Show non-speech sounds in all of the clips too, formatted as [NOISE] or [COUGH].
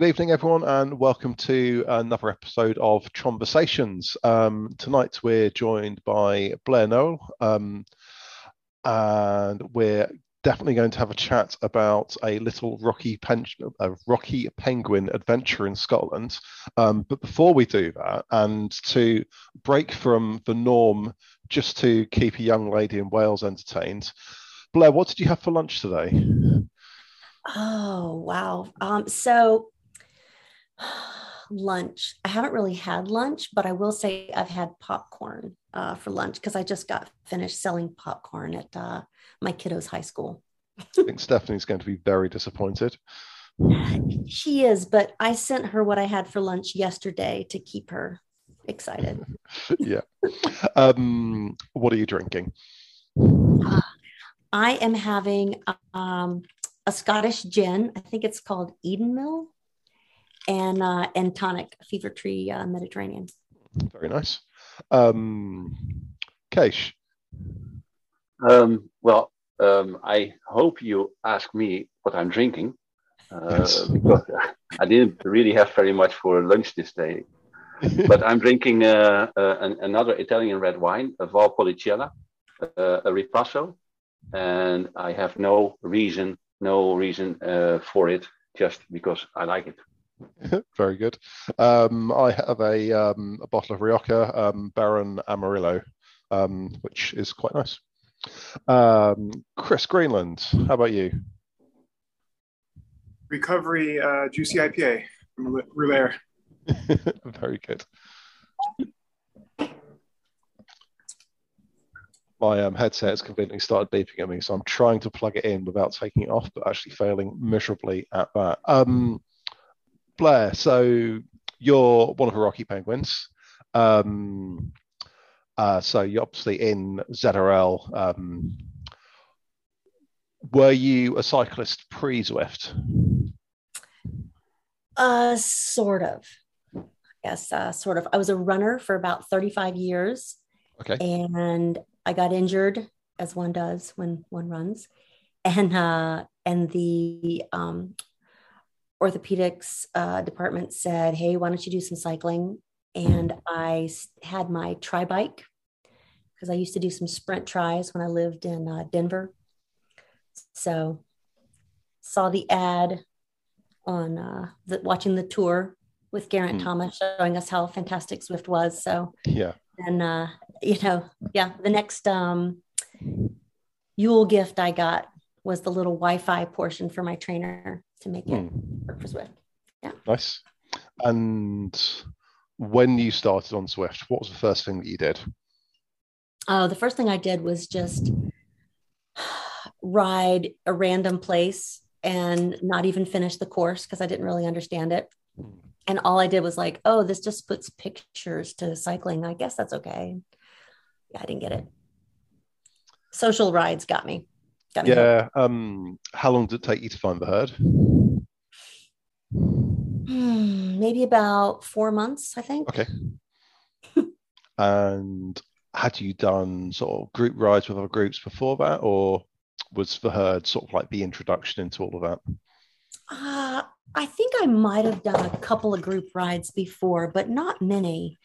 Good evening, everyone, and welcome to another episode of Tronversations. Um, tonight we're joined by Blair Nowell, um, and we're definitely going to have a chat about a little rocky, pen- a rocky penguin adventure in Scotland. Um, but before we do that, and to break from the norm, just to keep a young lady in Wales entertained, Blair, what did you have for lunch today? Oh wow! Um, so [SIGHS] lunch. I haven't really had lunch, but I will say I've had popcorn uh, for lunch because I just got finished selling popcorn at uh, my kiddo's high school. I think Stephanie's going to be very disappointed. [SIGHS] She is, but I sent her what I had for lunch yesterday to keep her excited. [LAUGHS] yeah. Um, what are you drinking? Uh, [SIGHS] I am having um, a Scottish gin. I think it's called Eden Mill and uh, and tonic fever tree uh, Mediterranean. Very nice. Um, Kees. Um, well, um, I hope you ask me what I'm drinking uh, yes. [LAUGHS] because I didn't really have very much for lunch this day. [LAUGHS] but I'm drinking uh, uh, an, another Italian red wine, a Valpolicella, uh, a Ripasso, and I have no reason, no reason uh, for it, just because I like it. [LAUGHS] Very good. Um, I have a, um, a bottle of Rioja um, Baron Amarillo, um, which is quite nice. Um, Chris Greenland, how about you? Recovery uh, Juicy IPA from Rouleur. [LAUGHS] Very good. My um, headset has conveniently started beeping at me, so I'm trying to plug it in without taking it off, but actually failing miserably at that. Um, Blair, so you're one of the Rocky Penguins. Um, uh, so you're obviously in ZRL. Um, were you a cyclist pre Zwift? Uh, sort of. Yes, uh, sort of. I was a runner for about 35 years. Okay. And I got injured, as one does when one runs, and uh, and the um, orthopedics uh, department said, Hey, why don't you do some cycling? And I had my tri bike because I used to do some sprint tries when I lived in uh, Denver. So saw the ad on uh, the, watching the tour with Geraint mm. Thomas showing us how fantastic Zwift was. So yeah, and uh, you know, yeah, the next um, Yule gift I got was the little Wi-Fi portion for my trainer to make it mm. work for Zwift. Yeah. Nice. And when you started on Zwift, what was the first thing that you did? Oh, the first thing I did was just ride a random place and not even finish the course because I didn't really understand it. Hmm. And all I did was like, oh, this just puts pictures to cycling. I guess that's okay. Yeah, I didn't get it. Social rides got me. Yeah. Um, how long did it take you to find the herd? [SIGHS] Maybe about four months, I think. Okay. [LAUGHS] and had you done sort of group rides with other groups before that, or was the herd sort of like the introduction into all of that? Uh, I think I might have done a couple of group rides before, but not many.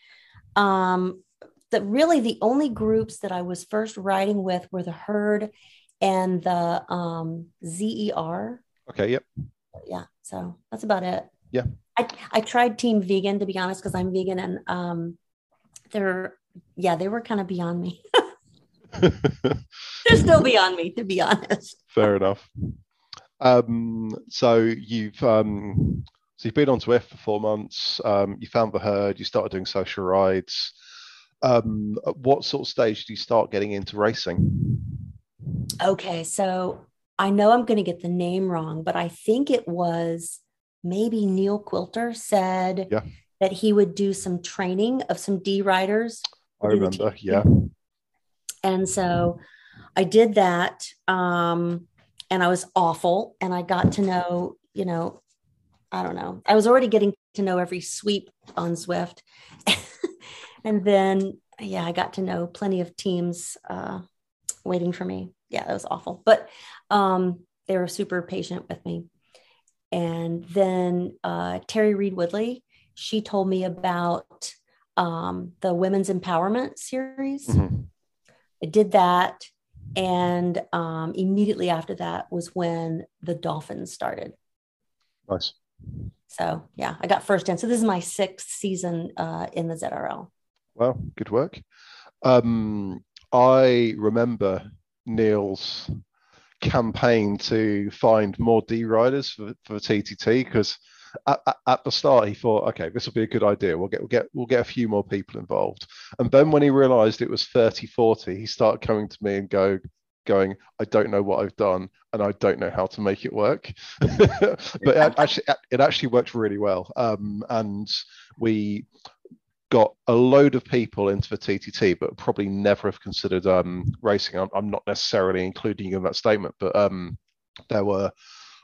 Um, that really the only groups that I was first riding with were the herd and the um, ZER. Okay. Yep. Yeah. So that's about it. Yeah. I, I tried team vegan to be honest, because I'm vegan and um, they're, yeah, they were kind of beyond me. [LAUGHS] they're still beyond me, to be honest. Fair enough. Um, so you've, um, so you've been on Zwift for four months. Um, you found the herd. You started doing social rides. Um, at what sort of stage do you start getting into racing? Okay, so I know I'm going to get the name wrong, but I think it was maybe Neil Quilter said yeah. that he would do some training of some D riders. I remember, yeah. And so I did that. Um, and I was awful. And I got to know, you know, I don't know. I was already getting to know every sweep on Zwift. [LAUGHS] and then, yeah, I got to know plenty of teams uh, waiting for me. Yeah, that was awful. But um, they were super patient with me and then uh, Terry Reed Woodley, she told me about um, the Women's Empowerment Series. Mm-hmm. I did that. And um, immediately after that was when the Dolphins started. Nice. So, yeah, I got first in. So, this is my sixth season uh, in the ZRL. Well, good work. Um, I remember Neil's campaign to find more D riders for, for TTT because at, at, at, the start he thought, okay, this will be a good idea. We'll get we'll get we'll get a few more people involved. And then when he realised it was 30, 40, he started coming to me and go going, I don't know what I've done and I don't know how to make it work. [LAUGHS] but it actually it actually worked really well. Um, and we got a load of people into the TTT, but probably never have considered um, racing. I'm, I'm, not necessarily including you in that statement, but um, there were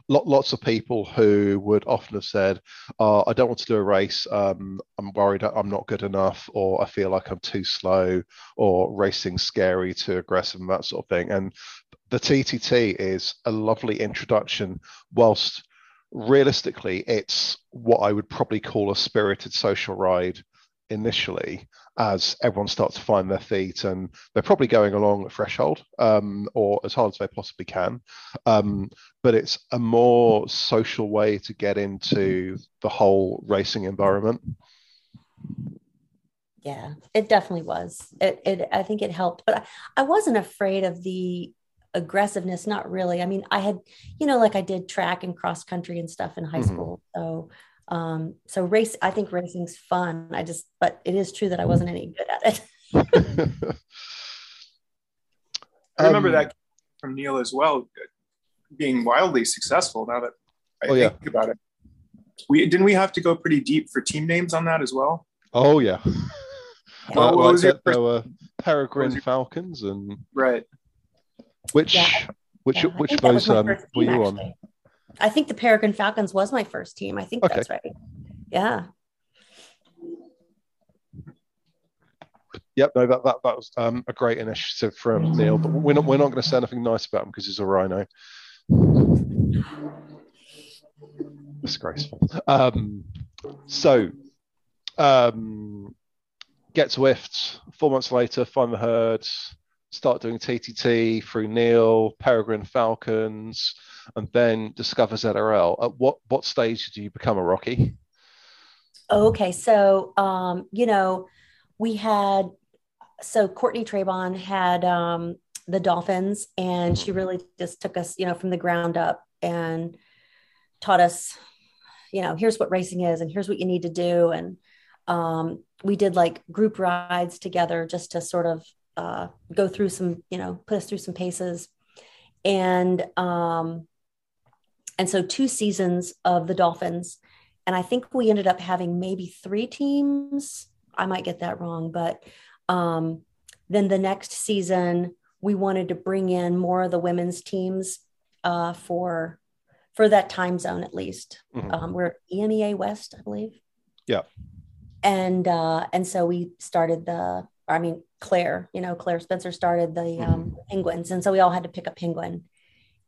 lot, lots of people who would often have said, oh, I don't want to do a race. Um, I'm worried I'm not good enough, or I feel like I'm too slow, or racing scary, too aggressive, and that sort of thing. And the TTT is a lovely introduction, whilst realistically, it's what I would probably call a spirited social ride initially as everyone starts to find their feet and they're probably going along threshold um, or as hard as they possibly can. Um, but it's a more social way to get into the whole racing environment. Yeah it definitely was. It, it i think it helped but I, I wasn't afraid of the aggressiveness not really. I mean i had you know like i did track and cross country and stuff in high mm-hmm. school so um, so race, I think racing's fun. I just, but it is true that I wasn't any good at it. [LAUGHS] I remember um, that from Neil as well, being wildly successful. Now that I oh, think yeah. about it, we didn't we have to go pretty deep for team names on that as well. Oh yeah. [LAUGHS] Well, uh, like there, there were Peregrine your... Falcons and right. Which yeah. which yeah, which of those um, were you actually. on? I think the Peregrine Falcons was my first team. I think okay. that's right. Yeah. Yep, no, that that, that was um, a great initiative from Neil. But we're not we're not going to say anything nice about him because he's a rhino. Disgraceful. Um, so, um, get Zwift. Four months later, find the herd. Start doing TTT through Neil, Peregrine Falcons and then discover ZRL. At what what stage do you become a Rocky? Okay, so um, you know, we had so Courtney Trabon had um, the Dolphins, and she really just took us, you know, from the ground up and taught us, you know, here's what racing is, and here's what you need to do, and um, we did like group rides together just to sort of uh, go through some, you know, put us through some paces, and um, and so two seasons of the Dolphins. And I think we ended up having maybe three teams. I might get that wrong, but um, then the next season we wanted to bring in more of the women's teams uh, for for that time zone at least. Mm-hmm. Um, we're EMEA West, I believe. Yeah. And uh, and so we started the. I mean, Claire, you know, Claire Spencer started the mm-hmm. um, Penguins, and so we all had to pick a penguin,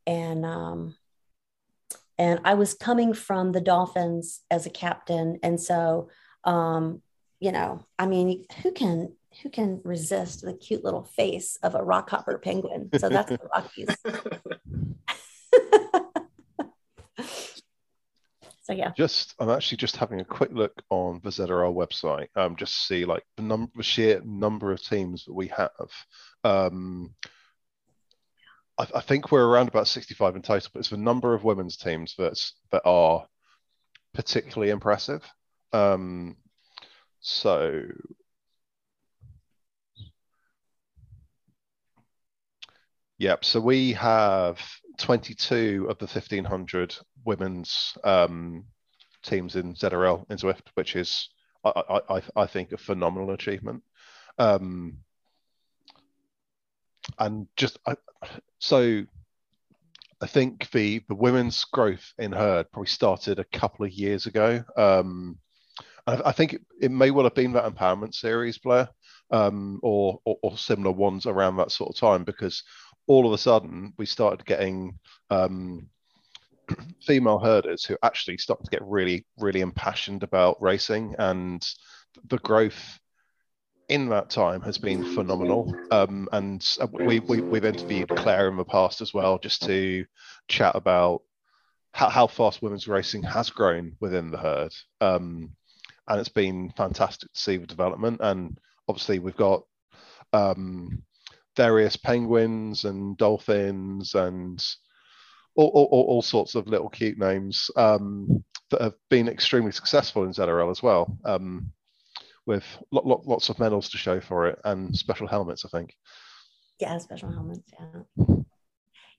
and um, and I was coming from the Dolphins as a captain, and so um, you know, I mean, who can who can resist the cute little face of a rockhopper penguin? So that's the Rockies. [LAUGHS] so yeah. Just I'm actually just having a quick look on the ZRL website, um, just see like the number, the sheer number of teams that we have. Um, I, I, think we're around about 65 in total, but it's the number of women's teams that's that are particularly impressive. Um, so Yep. So we have 22 of the 1500 women's um, teams in ZRL in Zwift, which is, I, I, I think, a phenomenal achievement. Um, and just I, so I think the the women's growth in herd probably started a couple of years ago. Um, I, I, think it, it, may well have been that empowerment series, Blair, um, or, or, or similar ones around that sort of time, because all of a sudden we started getting um, [CLEARS THROAT] female herders who actually started to get really, really impassioned about racing, and the growth in that time has been phenomenal. Um, and we, we we've interviewed Claire in the past as well, just to chat about how, how fast women's racing has grown within the herd. Um, and it's been fantastic to see the development. And obviously, we've got um, various penguins and dolphins and all, all, all, sorts of little cute names um, that have been extremely successful in ZRL as well, um, with lo- lo- lots of medals to show for it and special helmets, I think. Yeah, special helmets. Yeah.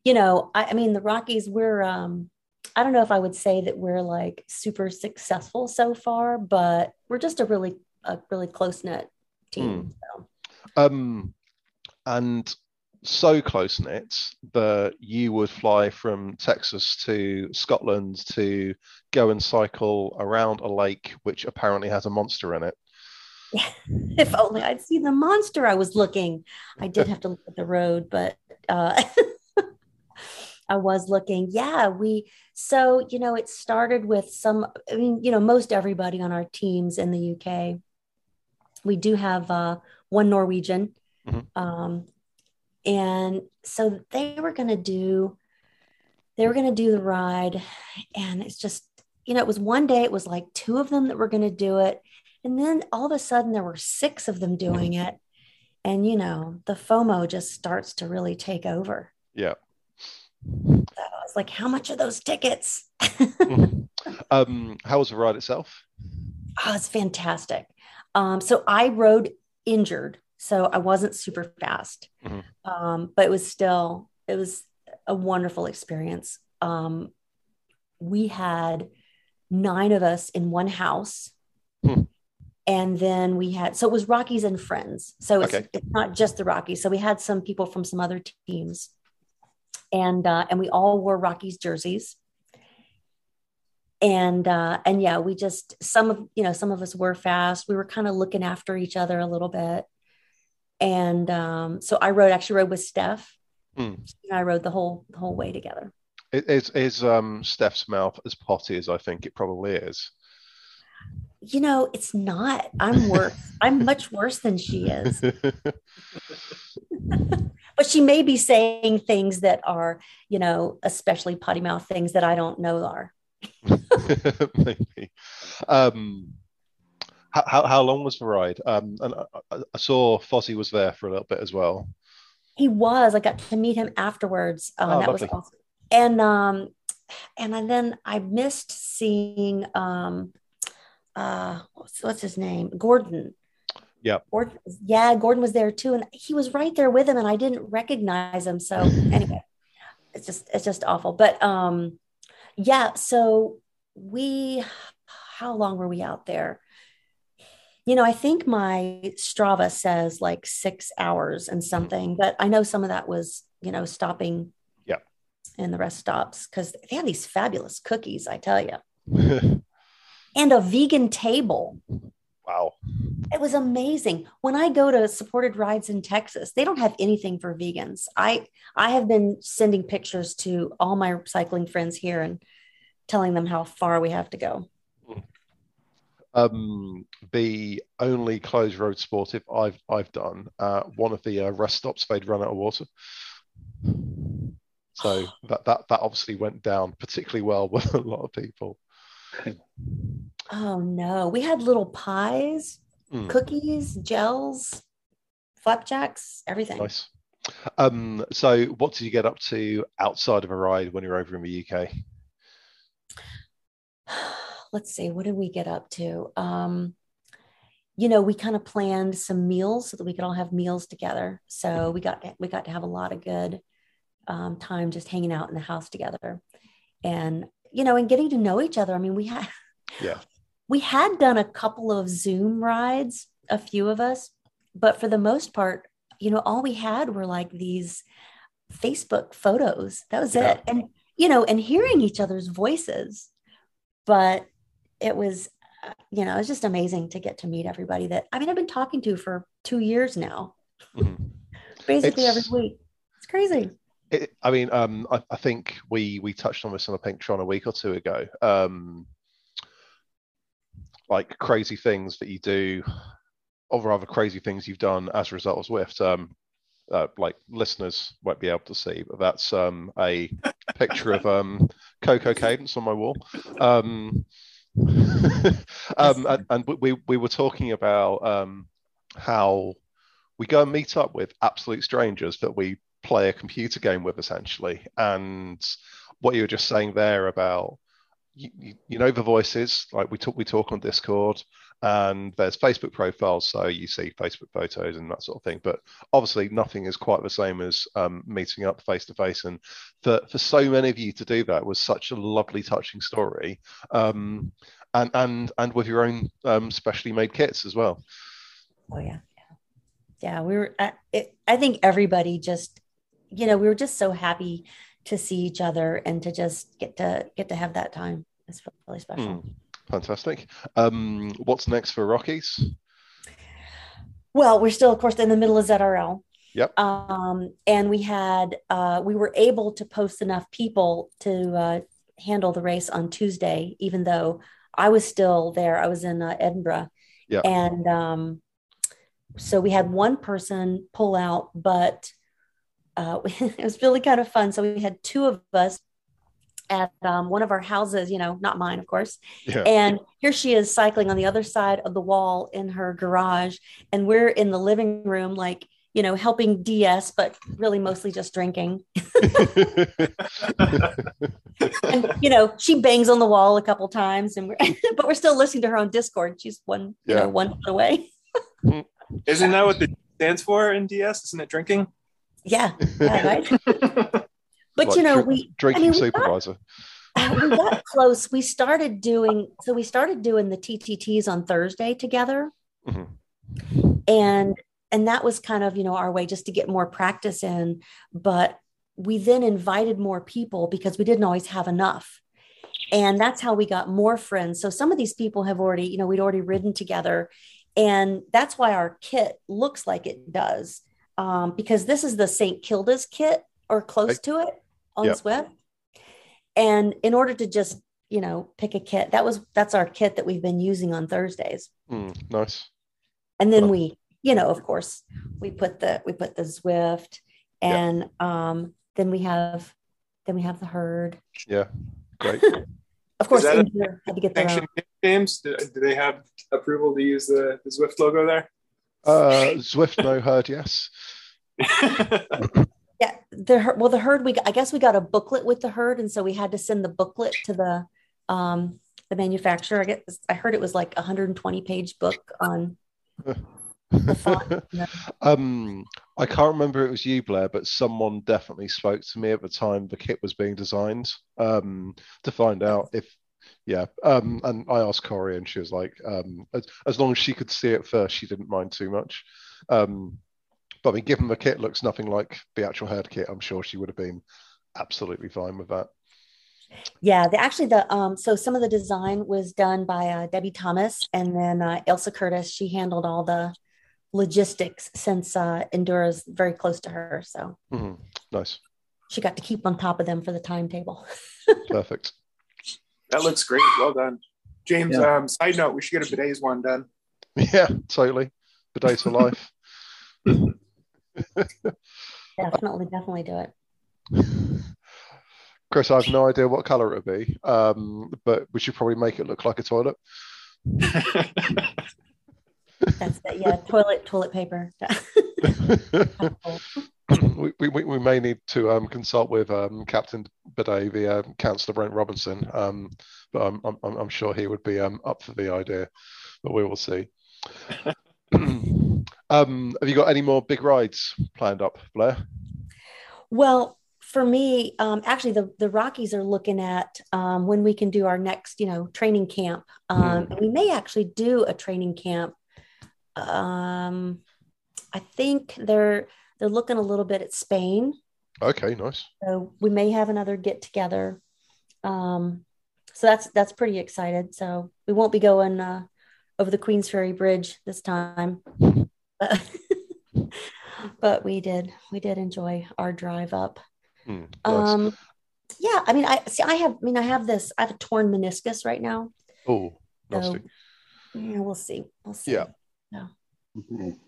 You know, I, I mean, the Rockies, we're, um, I don't know if I would say that we're like super successful so far, but we're just a really, a really close knit team. Hmm. So. Um, and so close knit that you would fly from Texas to Scotland to go and cycle around a lake which apparently has a monster in it. [LAUGHS] if only I'd seen the monster I was looking. I did have to look at the road, but uh, [LAUGHS] I was looking. Yeah, we, so, you know, it started with some, I mean, you know, most everybody on our teams in the UK. We do have uh, one Norwegian. Mm-hmm. Um, and so they were going to do they were going to do the ride and it's just you know it was one day it was like two of them that were going to do it and then all of a sudden there were six of them doing it. And you know the fomo just starts to really take over. Yeah. So i was like how much are those tickets? Um how was the ride itself? Oh it's fantastic. Um so i rode injured so I wasn't super fast, mm-hmm. um, but it was still it was a wonderful experience. Um, we had nine of us in one house. And then we had, so it was Rockies and friends. So it's, okay. it's not just the Rockies. So we had some people from some other teams and, uh, and we all wore Rockies jerseys and uh, and yeah, we just some of you know some of us were fast. We were kind of looking after each other a little bit, and um, so I rode actually rode with Steph. Mm. I rode the whole the whole way together. Is is um, Steph's mouth as potty as I think it probably is? You know, it's not. I'm worse. I'm much worse than she is. [LAUGHS] but she may be saying things that are, you know, especially potty mouth things that I don't know are. [LAUGHS] Maybe. Um, how, how long was the ride? Um, and I, I, saw Fozzie was there for a little bit as well. He was. I got to meet him afterwards. Uh, oh, that lovely. was awesome. And um, and then I missed seeing um, uh, what's, what's his name? Gordon. Yeah. Gordon, yeah, Gordon was there too, and he was right there with him, and I didn't recognize him. So [LAUGHS] anyway, it's just it's just awful. But um, yeah. So we, how long were we out there? you know, I think my Strava says like six hours and something, but I know some of that was, you know, stopping. Yeah. And the rest stops because they have these fabulous cookies, I tell you. [LAUGHS] and a vegan table. Wow. It was amazing. When I go to supported rides in Texas, they don't have anything for vegans. I I have been sending pictures to all my cycling friends here and telling them how far we have to go um, the only closed road sportive I've I've done. Uh, one of the uh, rest stops they'd run out of water, so that that that obviously went down particularly well [LAUGHS] with a lot of people. Oh no, we had little pies, mm. cookies, gels, flapjacks, everything. Nice. Um, so, what did you get up to outside of a ride when you're over in the UK? [SIGHS] let's see, what did we get up to? Um, you know, we kind of planned some meals so that we could all have meals together. So we got to, we got to have a lot of good um, time just hanging out in the house together, and you know, and getting to know each other. I mean, we had yeah [LAUGHS] we had done a couple of Zoom rides, a few of us, but for the most part, you know, all we had were like these Facebook photos. That was yeah. it, and you know, and hearing each other's voices. But it was you know, it's just amazing to get to meet everybody that I mean, I've been talking to for two years now, mm-hmm. basically it's, every week. It's crazy. It, I mean, um, I, I, think we we touched on this on a Pinktron a week or two ago. Um, like crazy things that you do, or rather crazy things you've done as a result of Zwift. Um, uh, like listeners won't be able to see, but that's um, a picture of um, Coco Cadence on my wall. Um, [LAUGHS] um, and, and, we we were talking about um, how we go and meet up with absolute strangers that we play a computer game with essentially, and what you were just saying there about you, you know the voices like we talk we talk on Discord and there's Facebook profiles, so you see Facebook photos and that sort of thing. But obviously, nothing is quite the same as um, meeting up face to face. And for, for so many of you to do that was such a lovely, touching story, um, and and and with your own um, specially made kits as well. Oh yeah, yeah, yeah. We were. I, it, I think everybody just, you know, we were just so happy to see each other and to just get to get to have that time. It's really special. Mm. Fantastic. Um, what's next for Rockies? Well, we're still, of course, in the middle of ZRL. Yep. Um, and we had, uh, we were able to post enough people to uh, handle the race on Tuesday, even though I was still there. I was in uh, Edinburgh. Yeah. And um, so we had one person pull out, but uh, [LAUGHS] it was really kind of fun. So we had two of us at um, one of our houses, you know, not mine, of course. Yeah. And here she is cycling on the other side of the wall in her garage. And we're in the living room, like, you know, helping DS, but really mostly just drinking. [LAUGHS] and, you know, she bangs on the wall a couple times and we're, [LAUGHS] but we're still listening to her on Discord. She's one, yeah. you know, one foot away. Isn't that what the stands for in DS? Isn't it drinking? Yeah. yeah [LAUGHS] right. [LAUGHS] But like you know, we drinking I mean, supervisor. We got, we got [LAUGHS] close. We started doing so. We started doing the TTTs on Thursday together, mm-hmm. and and that was kind of you know our way just to get more practice in. But we then invited more people because we didn't always have enough. And that's how we got more friends. So some of these people have already, you know, we'd already ridden together. And that's why our kit looks like it does. Um, because this is the St. Kilda's kit or close to it on yep. Zwift. And in order to just, you know, pick a kit, that was that's our kit that we've been using on Thursdays. Mm, nice. And then we, you know, of course, we put the we put the Zwift and yep. um then we have then we have the herd. Yeah. Great. [LAUGHS] of course, had to get their own. games. Do, do, they have approval to use the, the Zwift logo there? Uh, Zwift no herd, yes. [LAUGHS] yeah the well the herd we i guess we got a booklet with the herd and so we had to send the booklet to the um the manufacturer i guess i heard it was like a 120 page book on [LAUGHS] um i can't remember it was you blair but someone definitely spoke to me at the time the kit was being designed um to find out if yeah um and i asked corey and she was like um as, as long as she could see it first she didn't mind too much um but I mean, given the kit looks nothing like the actual herd kit, I'm sure she would have been absolutely fine with that. Yeah, the, actually the um so some of the design was done by uh, Debbie Thomas and then uh, Elsa Curtis. She handled all the logistics since uh, is very close to her. So mm-hmm. nice. She got to keep on top of them for the timetable. [LAUGHS] Perfect. That looks great. Well done, James. Yeah. Um, side note: We should get a bidets one done. Yeah, totally. Bidets for life. [LAUGHS] definitely, definitely do it. Chris, I have no idea what color it would be, um, but we should probably make it look like a toilet. [LAUGHS] That's it. Yeah, toilet toilet paper. [LAUGHS] [CLEARS THROAT] we, we, we may need to um, consult with um, Captain Bidet, the uh, Councillor Brent Robinson, um, but I'm, I'm, I'm sure he would be um, up for the idea, but we will see. [CLEARS THROAT] Um, have you got any more big rides planned up, Blair? Well, for me, um, actually, the the Rockies are looking at um, when we can do our next, you know, training camp. Um, mm. we may actually do a training camp. Um, I think they're they're looking a little bit at Spain. Okay, nice. So we may have another get together. Um, so that's that's pretty excited. So we won't be going uh, over the Queensferry Bridge this time. [LAUGHS] but we did we did enjoy our drive up Mm, nice. Um, yeah, I mean, I see. I have. I mean, I have this. I have a torn meniscus right now. oh, So, nasty. yeah, we'll see. We'll see. Yeah. Mhm.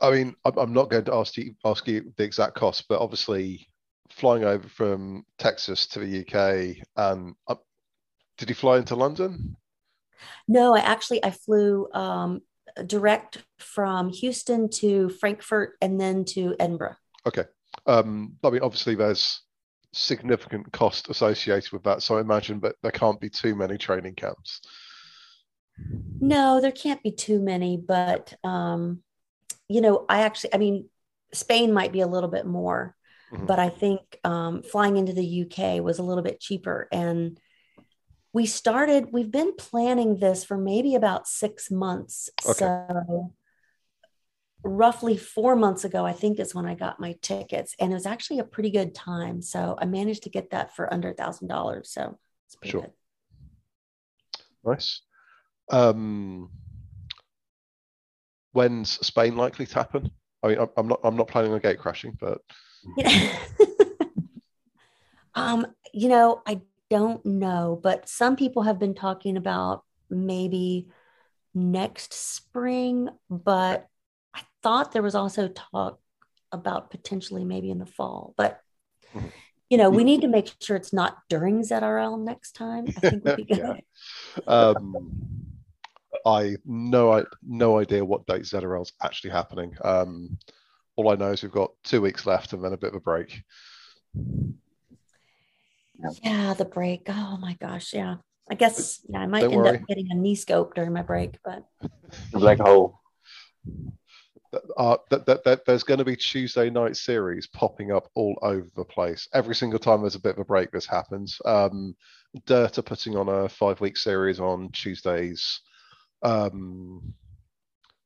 I mean, I'm, not going to ask you ask you the exact cost, but obviously, flying over from Texas to the UK, and uh, did you fly into London? No, I actually I flew um, direct from Houston to Frankfurt and then to Edinburgh. Okay. Um, I mean, obviously, there's significant cost associated with that, so I imagine but there can't be too many training camps. No, there can't be too many, but um, you know, I actually, I mean, Spain might be a little bit more, Mhm. but I think um, flying into the UK was a little bit cheaper. And we started, we've been planning this for maybe about six months. Okay. So roughly four months ago, I think is when I got my tickets, and it was actually a pretty good time. So I managed to get that for under a thousand dollars. So it's pretty Sure. good. Nice. Um, when's Spain likely to happen? I mean, I'm, not I'm not planning on gate crashing, but [LAUGHS] um, you know, I don't know, but some people have been talking about maybe next spring, but I thought there was also talk about potentially maybe in the fall. But Mhm. you know, we need to make sure it's not during ZRL next time. I think we'd be [LAUGHS] good. Yeah. um, I no I no idea what date ZRL's actually happening. Um, all I know is we've got two weeks left and then a bit of a break. Yeah, the break. Oh my gosh, yeah. I guess yeah, I might Don't end worry. up getting a knee scope during my break, but [LAUGHS] black hole. Uh, that, that, that there's going to be Tuesday night series popping up all over the place. Every single time there's a bit of a break, this happens. Um, Dirt are putting on a five week series on Tuesdays. Um,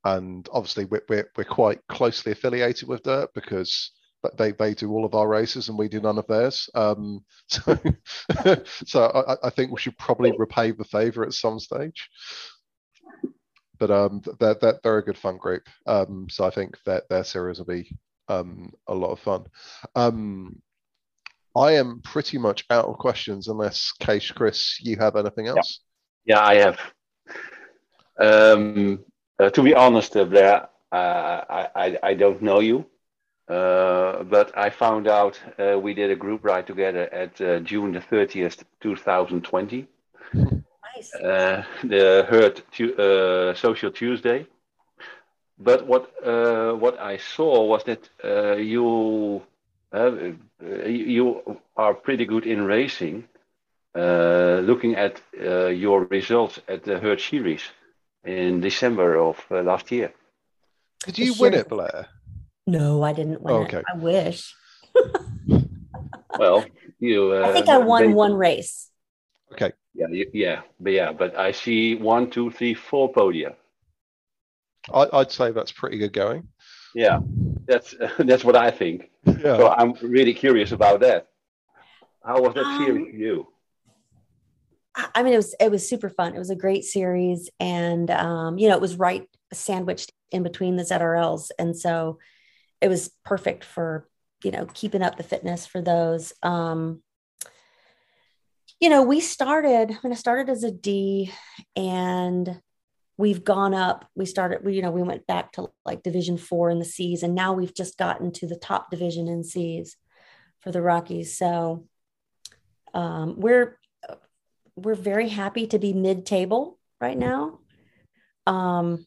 and obviously, we're, we're, we're quite closely affiliated with Dirt because but they, they do all of our races and we do none of theirs. Um, [LAUGHS] so [LAUGHS] so I, I think we should probably repay the favor at some stage but um, they're, they're, they're a good fun group. Um, so I think that their series will be um, a lot of fun. Um, I am pretty much out of questions unless Kees, Chris, you have anything else? Yeah, I have. Um, uh, to be honest, uh, Blair, I, I, I don't know you, uh, but I found out uh, we did a group ride together at uh, June the 30th, 2020. nice. uh, the Herd tu- uh, Social Tuesday. But what uh, what I saw was that uh, you uh, you are pretty good in racing. Uh, looking at uh, your results at the Herd Series in December of uh, last year. Did you Sure. win it, Blair? No, I didn't win Okay. it. I wish. [LAUGHS] Well, you. Uh, I think I won they- one race. Okay. Yeah, you, yeah, but yeah, but I see one, two, three, four podia. I, I'd say that's pretty good going. Yeah, that's [LAUGHS] that's what I think. Yeah. So I'm really curious about that. How was that Um, series for you? I mean, it was it was super fun. It was a great series, and um, you know, it was right sandwiched in between the ZRLs, and so it was perfect for you know keeping up the fitness for those. Um, you know, we started. I mean, I started as a D, and we've gone up. We started. We you know we went back to like Division Four in the C's, and now we've just gotten to the top division in C's for the Rockies. So um, we're we're very happy to be mid-table right now. Um,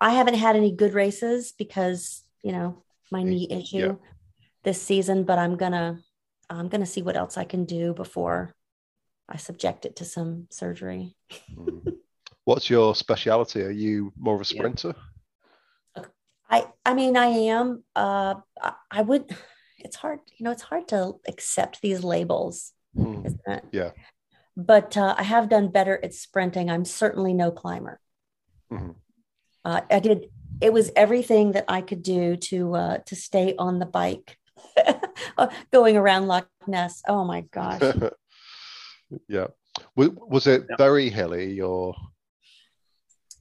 I haven't had any good races because you know my knee issue Yeah. this season, but I'm gonna I'm gonna see what else I can do before I subject it to some surgery. Mm. What's your speciality? Are you more of a sprinter? I I mean I am uh I, I would it's hard you know it's hard to accept these labels isn't it? Yeah. But uh, I have done better at sprinting. I'm certainly no climber. Mhm. Uh, I did. It was everything that I could do to uh, to stay on the bike, [LAUGHS] Uh, going around Loch Ness. Oh my gosh! [LAUGHS] yeah. Was, was it Yeah. very hilly or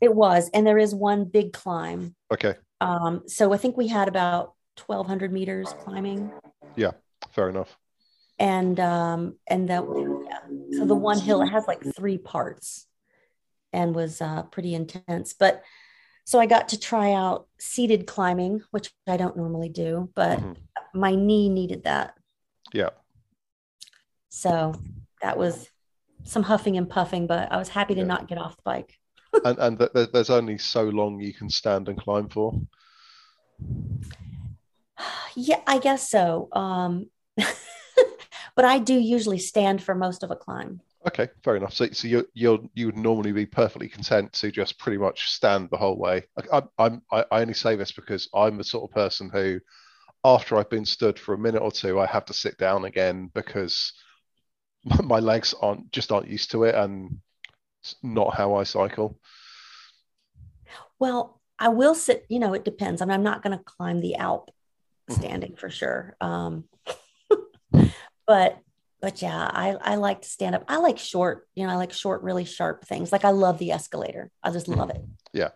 it was, and there is one big climb. okay? Um, so I think we had about 1,200 meters climbing. Yeah, fair enough. And um, and that yeah. so the one hill it has like three parts, and was uh, pretty intense. But so I got to try out seated climbing, which I don't normally do, but mm-hmm. my knee needed that. Yeah. So that was some huffing and puffing, but I was happy to yeah. not get off the bike. [LAUGHS] and and th- there's only so long you can stand and climb for. [SIGHS] Yeah, I guess so. Um, [LAUGHS] but I do usually stand for most of a climb. Okay, fair enough. So, so you you you would normally be perfectly content to just pretty much stand the whole way. I, I'm I, I only say this because I'm the sort of person who, after I've been stood for a minute or two, I have to sit down again because my legs aren't just aren't used to it, and it's not how I cycle. Well, I will sit. You know, it depends. I mean, I'm not going to climb the Alp mm-hmm. standing for sure. Um, but but yeah, I, I like to stand up. I like short, you know, I like short, really sharp things. Like I love the escalator. I just love it. Yeah.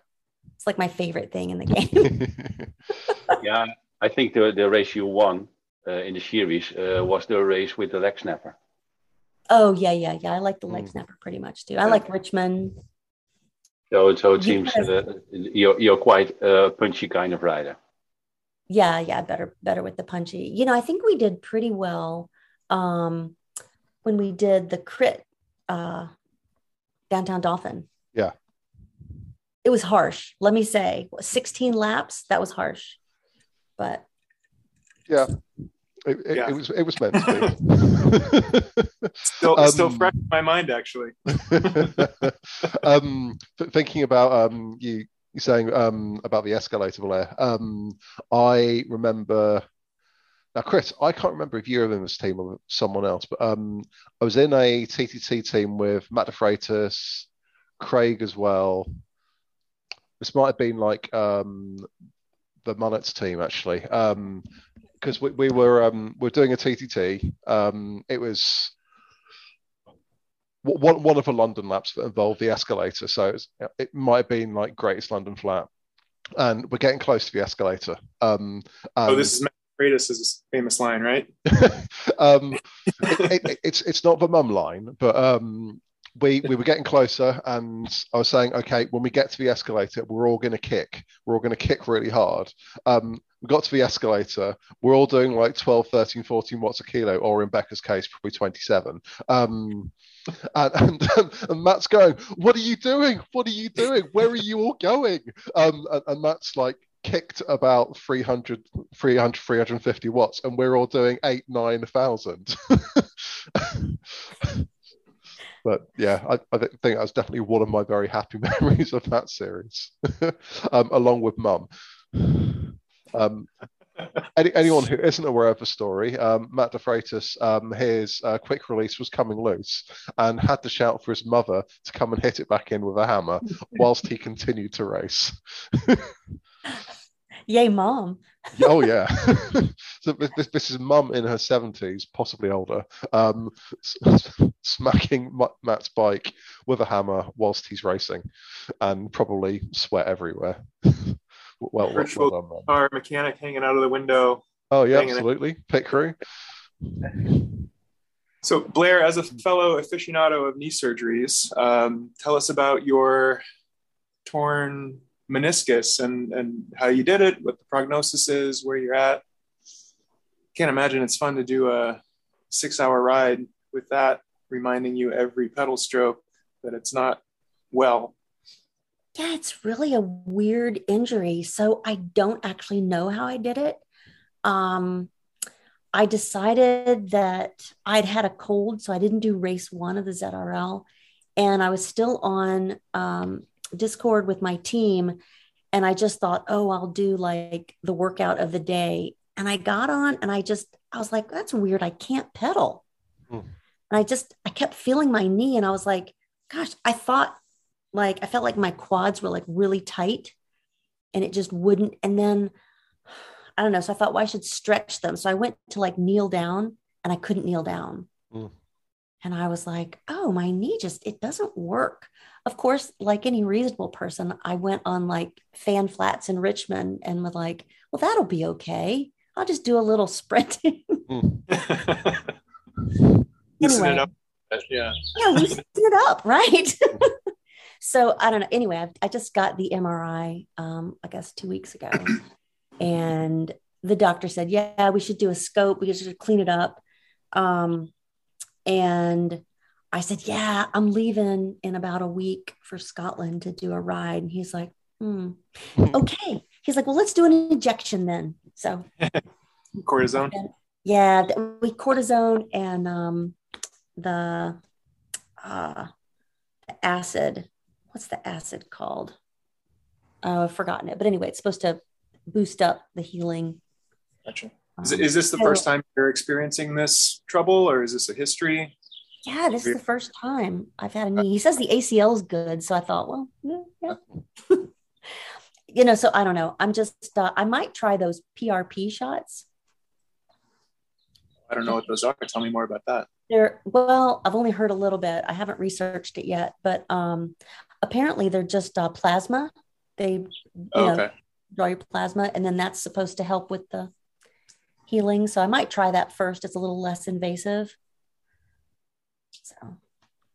It's like my favorite thing in the [LAUGHS] game. [LAUGHS] yeah. I think the, the race you won uh, in the series uh, was the race with the leg snapper. Oh yeah, yeah, yeah. I like the leg mm. snapper pretty much too. I like Richmond. So, so it seems uh, you're, you're quite a punchy kind of rider. Yeah, yeah, better, better with the punchy. You know, I think we did pretty well. Um, when we did the crit uh, downtown Dolphin. Yeah. It was harsh. Let me say, 16 laps. That was harsh, but yeah, it, it, yeah. it was it was meant to be. [LAUGHS] [LAUGHS] still, um, still fresh in my mind, actually. [LAUGHS] um, thinking about um, you, you saying um, about the escalator, Blair. Um, I remember now, Chris, I can't remember if you were in this team or someone else, but um, I was in a TTT team with Matt DeFreitas, Craig as well. This might have been like um, the Mullets team actually, because um, we, we, were um, we are doing a TTT. Um, it was one one of the London laps that involved the escalator, so it, was, it might have been like Greatest London Flat, and we're getting close to the escalator. Um, oh, this is Kratos is a famous line, right? [LAUGHS] um, it, it, it's it's not the mum line, but um, we we were getting closer, and I was saying, okay, when we get to the escalator, we're all going to kick. We're all going to kick really hard. Um, we got to the escalator. We're all doing like 12, 13, 14 watts a kilo, or in Becca's case, probably 27. Um, and, [LAUGHS] and, and, Matt's going, What are you doing? What are you doing? Where are you all going? Um, and, and Matt's like, kicked about 300, 300 350 watts and we're all doing 8 9000 [LAUGHS] but yeah I, I, think that's definitely one of my very happy [LAUGHS] memories of that series [LAUGHS] um, along with mum. Um, any, anyone who isn't aware of the story, um, Matt DeFreitas, um, his uh, quick release was coming loose and had to shout for his mother to come and hit it back in with a hammer whilst he continued to race. [LAUGHS] Yay, mom. oh yeah. [LAUGHS] [LAUGHS] so this, this is mum in her seventies, possibly older, um, smacking Matt's bike with a hammer whilst he's racing, and probably sweat everywhere. Well, virtual well done, car mechanic hanging out of the window. Oh yeah, absolutely. Pit crew. So Blair, as a fellow aficionado of knee surgeries, um, tell us about your torn meniscus and and how you did it, what the prognosis is, where you're at. Can't imagine it's fun to do a six hour ride with that reminding you every pedal stroke that it's not well. Yeah, it's really a weird injury. So I don't actually know how I did it. Um, I decided that I'd had a cold, so I didn't do race one of the ZRL. And I was still on um, Discord with my team and I just thought, oh, I'll do like the workout of the day. And I got on and I just, I was like, that's weird. I can't pedal. Mm. And I just, I kept feeling my knee and I was like, gosh, I thought like, I felt like my quads were like really tight and it just wouldn't. And then I don't know. So I thought, well, I should stretch them. So I went to like kneel down and I couldn't kneel down. Mm. And I was like, oh, my knee just, it doesn't work. Of course, like any reasonable person, I went on like fan flats in Richmond and was like, well, that'll be okay. I'll just do a little [LAUGHS] sprinting. Mm. [LAUGHS] Loosen Anyway. it up. Yeah. yeah, loosen it up, right? [LAUGHS] so I don't know. Anyway, I, I just got the MRI, um, I guess two weeks ago, [CLEARS THROAT] and the doctor said, "Yeah, we should do a scope. We should clean it up." Um, and I said, "Yeah, I'm leaving in about a week for Scotland to do a ride." And he's like, hmm, [LAUGHS] "Okay." He's like, "Well, let's do an injection then." So [LAUGHS] Cortisone. yeah, we cortisone and um, the uh, the acid. What's the acid called? Uh, I've forgotten it. But anyway, it's supposed to boost up the healing. Gotcha. Um, Is, is this the so- first time you're experiencing this trouble, or is this a history? Yeah, this is the first time I've had a knee. He says the ACL is good, so I thought, well, yeah. yeah. [LAUGHS] you know, so I don't know. I'm just uh, I might try those PRP shots. I don't know what those are. Tell me more about that. They're well, I've only heard a little bit. I haven't researched it yet, but um, apparently they're just uh, plasma. They you Oh, know, draw your plasma, and then that's supposed to help with the healing. So I might try that first. It's a little less invasive. So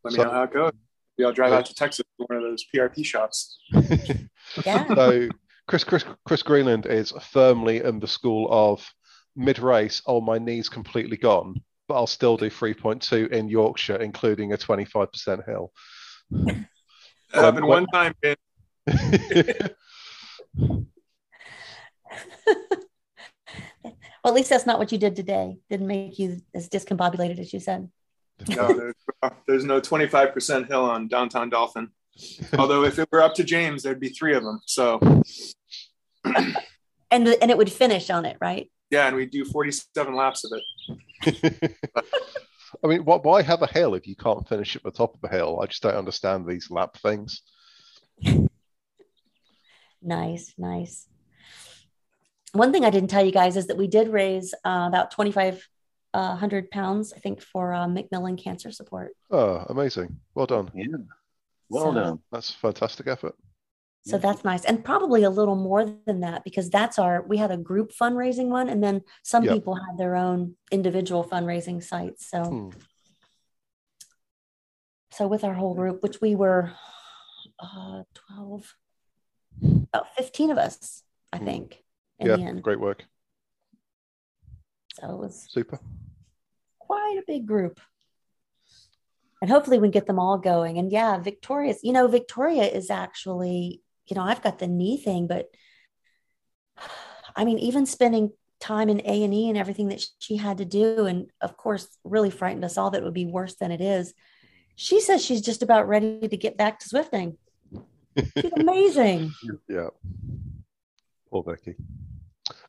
Let me So- know how it goes. Maybe I'll drive out to Texas to one of those PRP shops. [LAUGHS] yeah, so Chris, Chris Chris Greenland is firmly in the school of mid race. Oh, my knee's completely gone, but I'll still do 3.2 in Yorkshire, including a 25% hill. [LAUGHS] It happened one time [LAUGHS] well, at least that's not what you did today. Didn't make you as discombobulated as you said. no, there's, there's no 25% hill on downtown Dolphin. [LAUGHS] Although if it were up to James, there'd be three of them. So [CLEARS THROAT] And and it would finish on it, right? yeah, and we'd do 47 laps of it. [LAUGHS] I mean, wh- why have a hill if you can't finish at the top of a hill? I just don't understand these lap things. Nice, nice. One thing I didn't tell you guys is that we did raise uh, about 2,500 pounds, I think, for uh, Macmillan Cancer Support. Oh, amazing. Well done. Yeah. Well So- done. That's a fantastic effort. So that's nice. And probably a little more than that because that's our, we had a group fundraising one, and then some Yeah. people had their own individual fundraising sites. So, Hmm. so with our whole group, which we were uh, 12, about 15 of us, I Hmm. think, in Yeah, great work. So it was Super. quite a big group. And hopefully we can get them all going. And yeah, Victoria's, you know, Victoria is actually, you know, I've got the knee thing, but I mean, even spending time in A and E and everything that she had to do, and of course, really frightened us all that it would be worse than it is. She says she's just about ready to get back to Zwifting. She's [LAUGHS] amazing. Yeah. Poor Becky.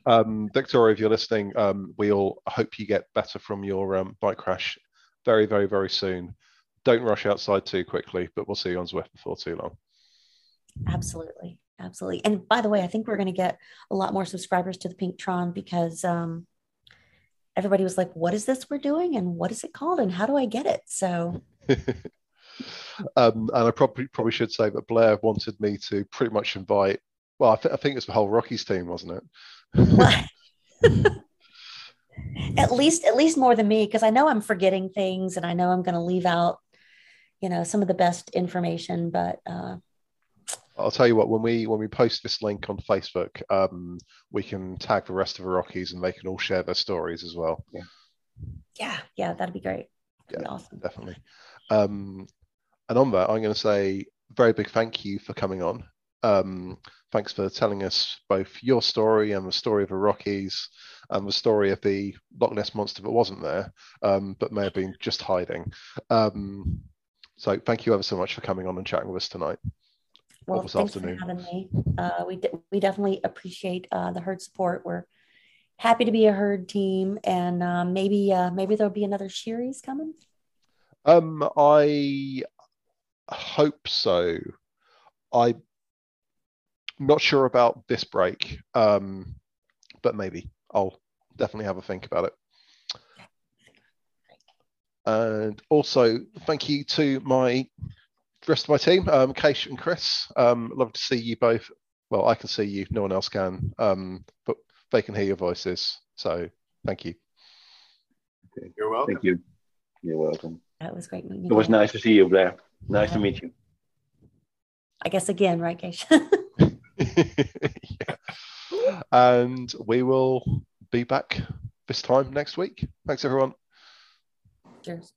Um, Victoria, if you're listening, um, we all hope you get better from your um, bike crash very, very, very soon. Don't rush outside too quickly, but we'll see you on Zwift before too long. Absolutely. Absolutely. And by the way, I think we're going to get a lot more subscribers to the Pink Tron because um, everybody was like, what is this we're doing? And what is it called? And how do I get it? So, [LAUGHS] um, and I probably probably should say that Blair wanted me to pretty much invite. Well, I, th- I think it's the whole Rockies team, wasn't it? [LAUGHS] [LAUGHS] at least, at least more than me, because I know I'm forgetting things and I know I'm going to leave out, you know, some of the best information, but uh, I'll tell you what. When we when we post this link on Facebook, um, we can tag the rest of the Rockies, and they can all share their stories as well. yeah, yeah, yeah that'd be great. That'd be Yeah. awesome. definitely. Um, and on that, I'm going to say very big thank you for coming on. Um, thanks for telling us both your story and the story of the Rockies and the story of the Loch Ness monster that wasn't there, um, but may have been just hiding. Um, so thank you ever so much for coming on and chatting with us tonight. Well, this thanks afternoon. for having me. Uh, we de- we definitely appreciate uh, the herd support. We're happy to be a herd team, and uh, maybe uh, maybe there'll be another series coming. Um, I hope so. I'm not sure about this break, um, but maybe I'll definitely have a think about it. And also, thank you to my rest of my team, um, Kees and Chris. Um, love to see you both. Well, I can see you, no one else can, um, but they can hear your voices. So thank you. Okay. You're welcome. Thank you. You're welcome. That was great meeting you. It was nice to see you, Blair. Nice yeah. to meet you. I guess again, right, Kees? [LAUGHS] yeah. And we will be back this time next week. Thanks, everyone. Cheers.